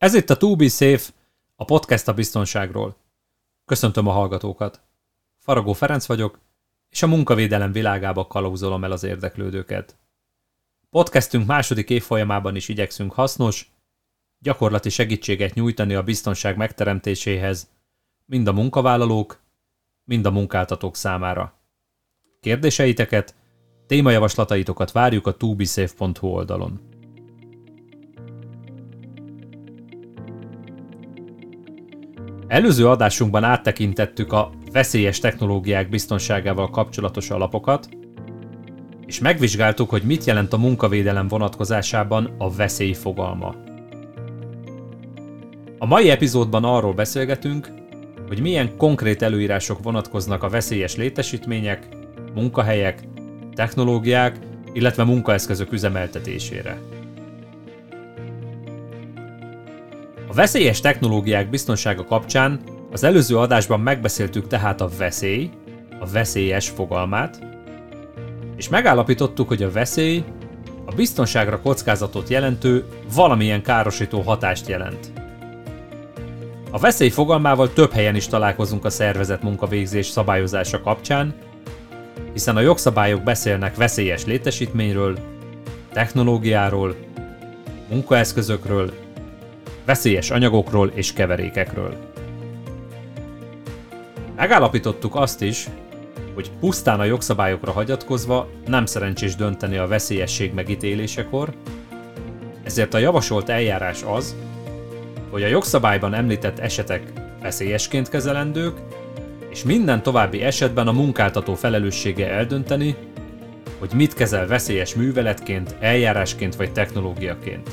Ez itt a To Safe, a podcast a biztonságról. Köszöntöm a hallgatókat. Faragó Ferenc vagyok, és a munkavédelem világába kalauzolom el az érdeklődőket. Podcastünk második évfolyamában is igyekszünk hasznos, gyakorlati segítséget nyújtani a biztonság megteremtéséhez, mind a munkavállalók, mind a munkáltatók számára. Kérdéseiteket, témajavaslataitokat várjuk a tubisafe.hu oldalon. Előző adásunkban áttekintettük a veszélyes technológiák biztonságával kapcsolatos alapokat, és megvizsgáltuk, hogy mit jelent a munkavédelem vonatkozásában a veszély fogalma. A mai epizódban arról beszélgetünk, hogy milyen konkrét előírások vonatkoznak a veszélyes létesítmények, munkahelyek, technológiák, illetve munkaeszközök üzemeltetésére. A veszélyes technológiák biztonsága kapcsán az előző adásban megbeszéltük tehát a veszély, a veszélyes fogalmát, és megállapítottuk, hogy a veszély a biztonságra kockázatot jelentő valamilyen károsító hatást jelent. A veszély fogalmával több helyen is találkozunk a szervezet munkavégzés szabályozása kapcsán, hiszen a jogszabályok beszélnek veszélyes létesítményről, technológiáról, munkaeszközökről veszélyes anyagokról és keverékekről. Megállapítottuk azt is, hogy pusztán a jogszabályokra hagyatkozva nem szerencsés dönteni a veszélyesség megítélésekor, ezért a javasolt eljárás az, hogy a jogszabályban említett esetek veszélyesként kezelendők, és minden további esetben a munkáltató felelőssége eldönteni, hogy mit kezel veszélyes műveletként, eljárásként vagy technológiaként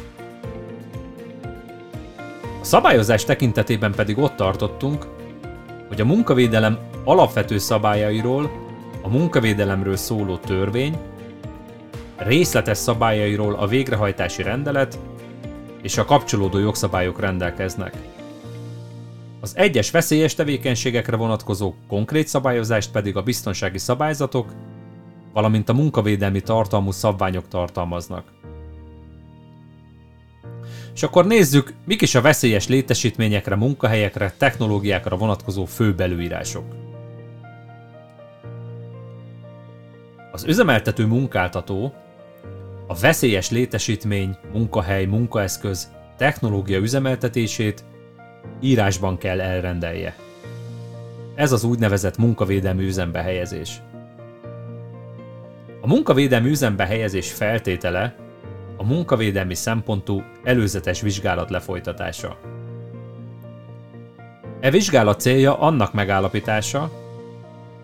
szabályozás tekintetében pedig ott tartottunk, hogy a munkavédelem alapvető szabályairól, a munkavédelemről szóló törvény, részletes szabályairól a végrehajtási rendelet és a kapcsolódó jogszabályok rendelkeznek. Az egyes veszélyes tevékenységekre vonatkozó konkrét szabályozást pedig a biztonsági szabályzatok, valamint a munkavédelmi tartalmú szabványok tartalmaznak. És akkor nézzük, mik is a veszélyes létesítményekre, munkahelyekre, technológiákra vonatkozó fő belőírások. Az üzemeltető munkáltató a veszélyes létesítmény, munkahely, munkaeszköz, technológia üzemeltetését írásban kell elrendelje. Ez az úgynevezett munkavédelmi üzembe helyezés. A munkavédelmi üzembe helyezés feltétele, a munkavédelmi szempontú előzetes vizsgálat lefolytatása. E vizsgálat célja annak megállapítása,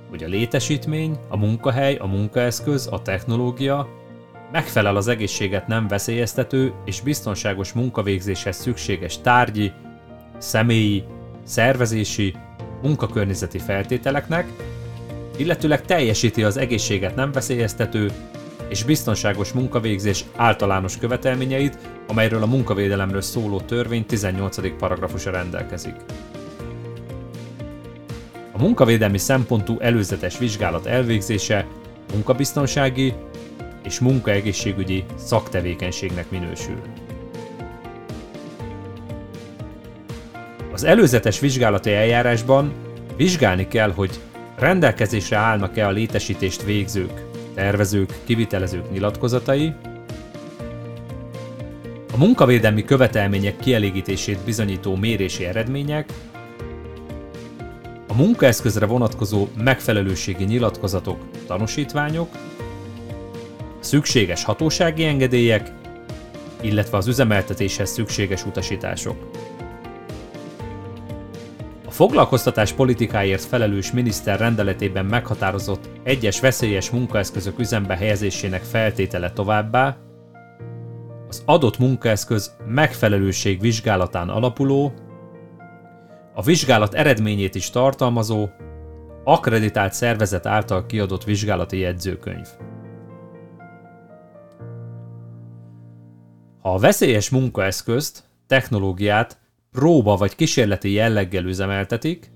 hogy a létesítmény, a munkahely, a munkaeszköz, a technológia megfelel az egészséget nem veszélyeztető és biztonságos munkavégzéshez szükséges tárgyi, személyi, szervezési, munkakörnyezeti feltételeknek, illetőleg teljesíti az egészséget nem veszélyeztető és biztonságos munkavégzés általános követelményeit, amelyről a munkavédelemről szóló törvény 18. paragrafusa rendelkezik. A munkavédelmi szempontú előzetes vizsgálat elvégzése munkabiztonsági és munkaegészségügyi szaktevékenységnek minősül. Az előzetes vizsgálati eljárásban vizsgálni kell, hogy rendelkezésre állnak-e a létesítést végzők, tervezők, kivitelezők nyilatkozatai, a munkavédelmi követelmények kielégítését bizonyító mérési eredmények, a munkaeszközre vonatkozó megfelelőségi nyilatkozatok, tanúsítványok, szükséges hatósági engedélyek, illetve az üzemeltetéshez szükséges utasítások foglalkoztatás politikáért felelős miniszter rendeletében meghatározott egyes veszélyes munkaeszközök üzembe helyezésének feltétele továbbá, az adott munkaeszköz megfelelőség vizsgálatán alapuló, a vizsgálat eredményét is tartalmazó, akreditált szervezet által kiadott vizsgálati jegyzőkönyv. Ha a veszélyes munkaeszközt, technológiát próba vagy kísérleti jelleggel üzemeltetik,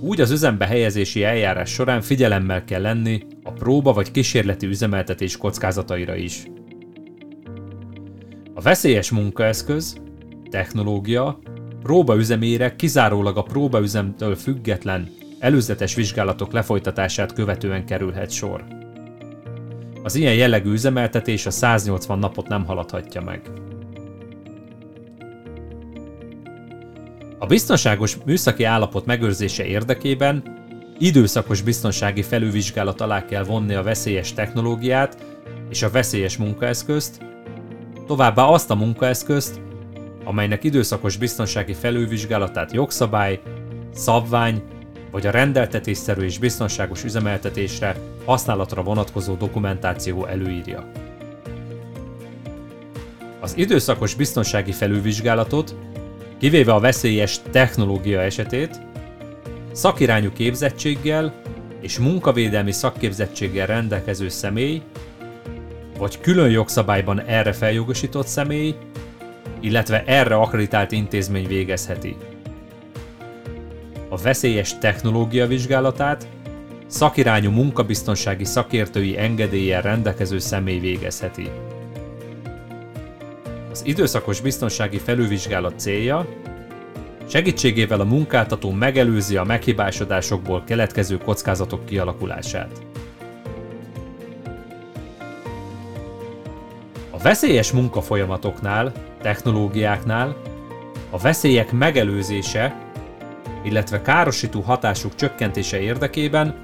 úgy az üzembe helyezési eljárás során figyelemmel kell lenni a próba vagy kísérleti üzemeltetés kockázataira is. A veszélyes munkaeszköz, technológia próbaüzemére kizárólag a próbaüzemtől független előzetes vizsgálatok lefolytatását követően kerülhet sor. Az ilyen jellegű üzemeltetés a 180 napot nem haladhatja meg. A biztonságos műszaki állapot megőrzése érdekében időszakos biztonsági felülvizsgálat alá kell vonni a veszélyes technológiát és a veszélyes munkaeszközt, továbbá azt a munkaeszközt, amelynek időszakos biztonsági felülvizsgálatát jogszabály, szabvány vagy a rendeltetésszerű és biztonságos üzemeltetésre, használatra vonatkozó dokumentáció előírja. Az időszakos biztonsági felülvizsgálatot, kivéve a veszélyes technológia esetét, szakirányú képzettséggel és munkavédelmi szakképzettséggel rendelkező személy, vagy külön jogszabályban erre feljogosított személy, illetve erre akreditált intézmény végezheti. A veszélyes technológia vizsgálatát szakirányú munkabiztonsági szakértői engedéllyel rendelkező személy végezheti. Az időszakos biztonsági felülvizsgálat célja, segítségével a munkáltató megelőzi a meghibásodásokból keletkező kockázatok kialakulását. A veszélyes munkafolyamatoknál, technológiáknál a veszélyek megelőzése, illetve károsító hatásuk csökkentése érdekében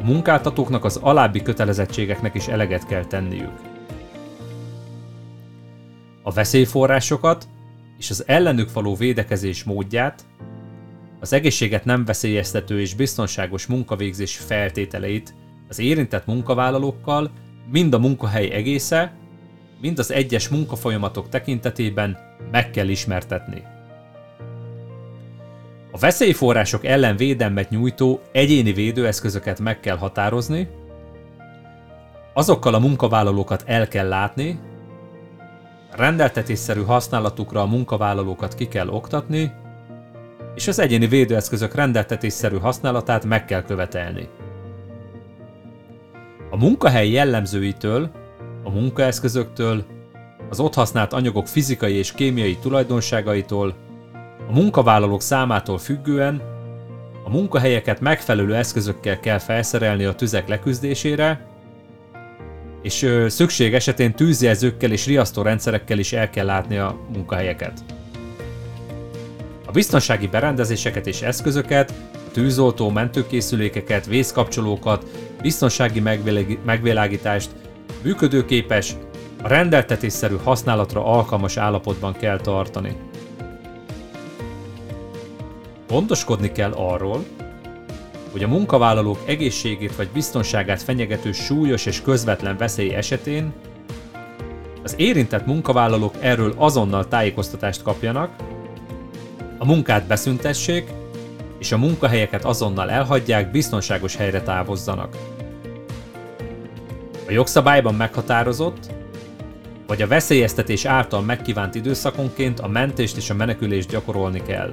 a munkáltatóknak az alábbi kötelezettségeknek is eleget kell tenniük. A veszélyforrásokat és az ellenük való védekezés módját, az egészséget nem veszélyeztető és biztonságos munkavégzés feltételeit az érintett munkavállalókkal mind a munkahely egésze, mind az egyes munkafolyamatok tekintetében meg kell ismertetni. A veszélyforrások ellen védelmet nyújtó egyéni védőeszközöket meg kell határozni, azokkal a munkavállalókat el kell látni, rendeltetésszerű használatukra a munkavállalókat ki kell oktatni, és az egyéni védőeszközök rendeltetésszerű használatát meg kell követelni. A munkahely jellemzőitől, a munkaeszközöktől, az ott használt anyagok fizikai és kémiai tulajdonságaitól, a munkavállalók számától függően a munkahelyeket megfelelő eszközökkel kell felszerelni a tüzek leküzdésére, és ö, szükség esetén tűzjelzőkkel és riasztórendszerekkel is el kell látni a munkahelyeket. A biztonsági berendezéseket és eszközöket, tűzoltó, mentőkészülékeket, vészkapcsolókat, biztonsági megvilágítást, működőképes, a rendeltetésszerű használatra alkalmas állapotban kell tartani. Gondoskodni kell arról, hogy a munkavállalók egészségét vagy biztonságát fenyegető súlyos és közvetlen veszély esetén az érintett munkavállalók erről azonnal tájékoztatást kapjanak, a munkát beszüntessék, és a munkahelyeket azonnal elhagyják, biztonságos helyre távozzanak. A jogszabályban meghatározott, vagy a veszélyeztetés által megkívánt időszakonként a mentést és a menekülést gyakorolni kell.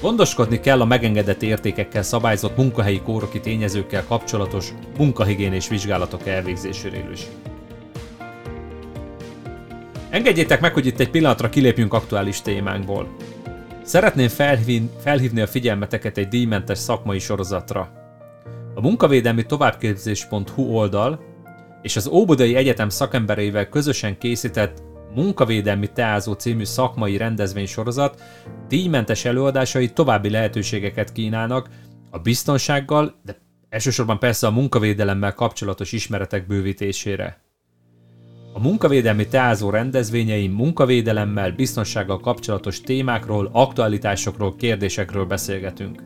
Gondoskodni kell a megengedett értékekkel szabályzott munkahelyi kóroki tényezőkkel kapcsolatos munkahigiénés vizsgálatok elvégzéséről is. Engedjétek meg, hogy itt egy pillanatra kilépjünk aktuális témánkból. Szeretném felhívni, a figyelmeteket egy díjmentes szakmai sorozatra. A munkavédelmi továbbképzés.hu oldal és az Óbudai Egyetem szakembereivel közösen készített Munkavédelmi Teázó című szakmai rendezvénysorozat díjmentes előadásai további lehetőségeket kínálnak a biztonsággal, de elsősorban persze a munkavédelemmel kapcsolatos ismeretek bővítésére. A munkavédelmi teázó rendezvényein munkavédelemmel, biztonsággal kapcsolatos témákról, aktualitásokról, kérdésekről beszélgetünk.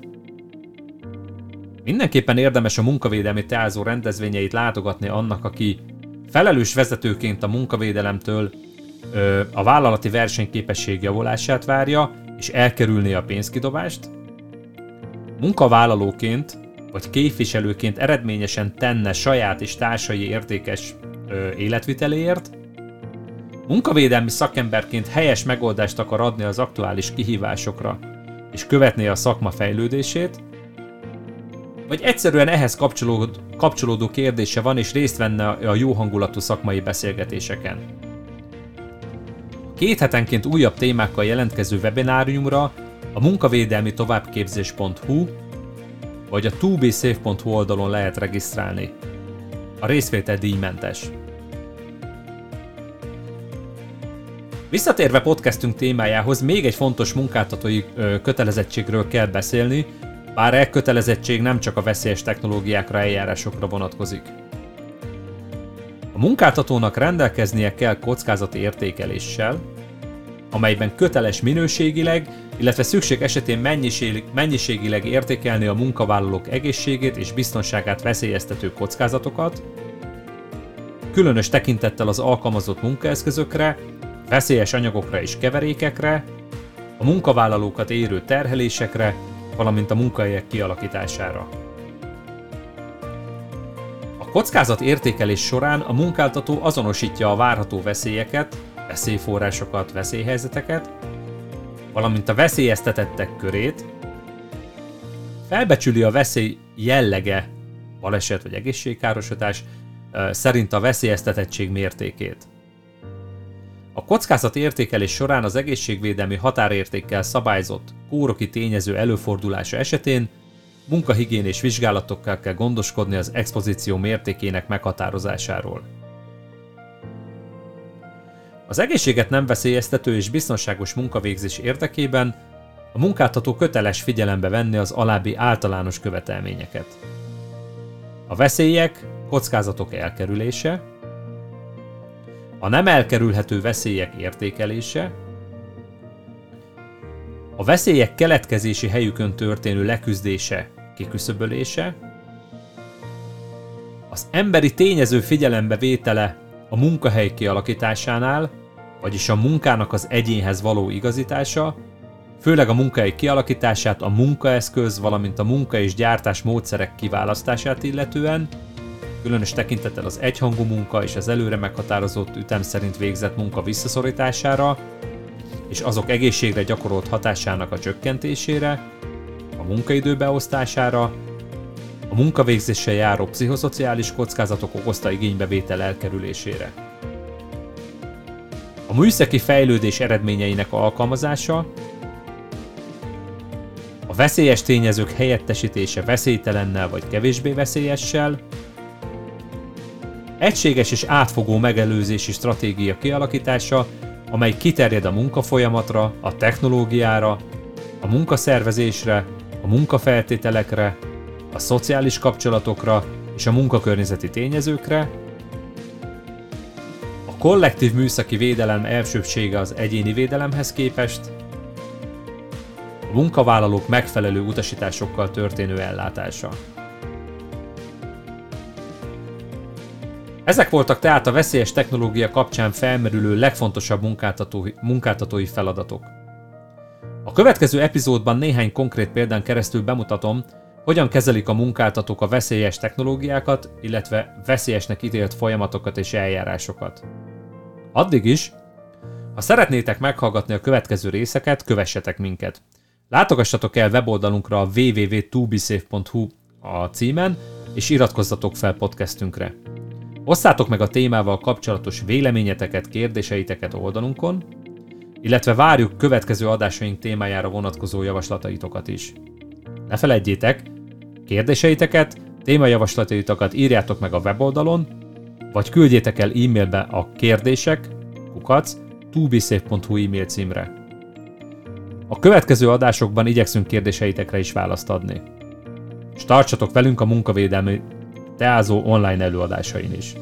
Mindenképpen érdemes a munkavédelmi teázó rendezvényeit látogatni annak, aki felelős vezetőként a munkavédelemtől a vállalati versenyképesség javulását várja, és elkerülni a pénzkidobást, munkavállalóként vagy képviselőként eredményesen tenne saját és társai értékes ö, életviteléért, munkavédelmi szakemberként helyes megoldást akar adni az aktuális kihívásokra, és követni a szakma fejlődését, vagy egyszerűen ehhez kapcsolódó, kapcsolódó kérdése van, és részt venne a jó hangulatú szakmai beszélgetéseken. Két hetenként újabb témákkal jelentkező webináriumra a munkavédelmi továbbképzés.hu vagy a 2bsafe.hu oldalon lehet regisztrálni. A részvétel díjmentes. Visszatérve podcastünk témájához, még egy fontos munkáltatói kötelezettségről kell beszélni, bár e kötelezettség nem csak a veszélyes technológiákra, eljárásokra vonatkozik. Munkáltatónak rendelkeznie kell kockázati értékeléssel, amelyben köteles minőségileg, illetve szükség esetén mennyiség, mennyiségileg értékelni a munkavállalók egészségét és biztonságát veszélyeztető kockázatokat, különös tekintettel az alkalmazott munkaeszközökre, veszélyes anyagokra és keverékekre, a munkavállalókat érő terhelésekre, valamint a munkahelyek kialakítására. Kockázat értékelés során a munkáltató azonosítja a várható veszélyeket, veszélyforrásokat, veszélyhelyzeteket, valamint a veszélyeztetettek körét, felbecsüli a veszély jellege, baleset vagy egészségkárosodás szerint a veszélyeztetettség mértékét. A kockázat értékelés során az egészségvédelmi határértékkel szabályzott kóroki tényező előfordulása esetén munkahigiénés vizsgálatokkal kell gondoskodni az expozíció mértékének meghatározásáról. Az egészséget nem veszélyeztető és biztonságos munkavégzés érdekében a munkáltató köteles figyelembe venni az alábbi általános követelményeket. A veszélyek, kockázatok elkerülése, a nem elkerülhető veszélyek értékelése, a veszélyek keletkezési helyükön történő leküzdése, kiküszöbölése, az emberi tényező figyelembe vétele a munkahely kialakításánál, vagyis a munkának az egyénhez való igazítása, főleg a munkahely kialakítását a munkaeszköz, valamint a munka és gyártás módszerek kiválasztását illetően, különös tekintettel az egyhangú munka és az előre meghatározott ütem szerint végzett munka visszaszorítására, és azok egészségre gyakorolt hatásának a csökkentésére, munkaidő beosztására, a munkavégzéssel járó pszichoszociális kockázatok okozta igénybevétel elkerülésére. A műszaki fejlődés eredményeinek alkalmazása, a veszélyes tényezők helyettesítése veszélytelennel vagy kevésbé veszélyessel, egységes és átfogó megelőzési stratégia kialakítása, amely kiterjed a munkafolyamatra, a technológiára, a munkaszervezésre, a munkafeltételekre, a szociális kapcsolatokra és a munkakörnyezeti tényezőkre, a kollektív műszaki védelem elsőbsége az egyéni védelemhez képest, a munkavállalók megfelelő utasításokkal történő ellátása. Ezek voltak tehát a veszélyes technológia kapcsán felmerülő legfontosabb munkáltatói, munkáltatói feladatok. A következő epizódban néhány konkrét példán keresztül bemutatom, hogyan kezelik a munkáltatók a veszélyes technológiákat, illetve veszélyesnek ítélt folyamatokat és eljárásokat. Addig is, ha szeretnétek meghallgatni a következő részeket, kövessetek minket. Látogassatok el weboldalunkra a www.tubisafe.hu a címen, és iratkozzatok fel podcastünkre. Osszátok meg a témával kapcsolatos véleményeteket, kérdéseiteket oldalunkon, illetve várjuk következő adásaink témájára vonatkozó javaslataitokat is. Ne felejtjétek, kérdéseiteket, témajavaslataitokat írjátok meg a weboldalon, vagy küldjétek el e-mailbe a kérdések, kukac, tubisafe.hu e-mail címre. A következő adásokban igyekszünk kérdéseitekre is választ adni. És tartsatok velünk a munkavédelmi Teázó online előadásain is.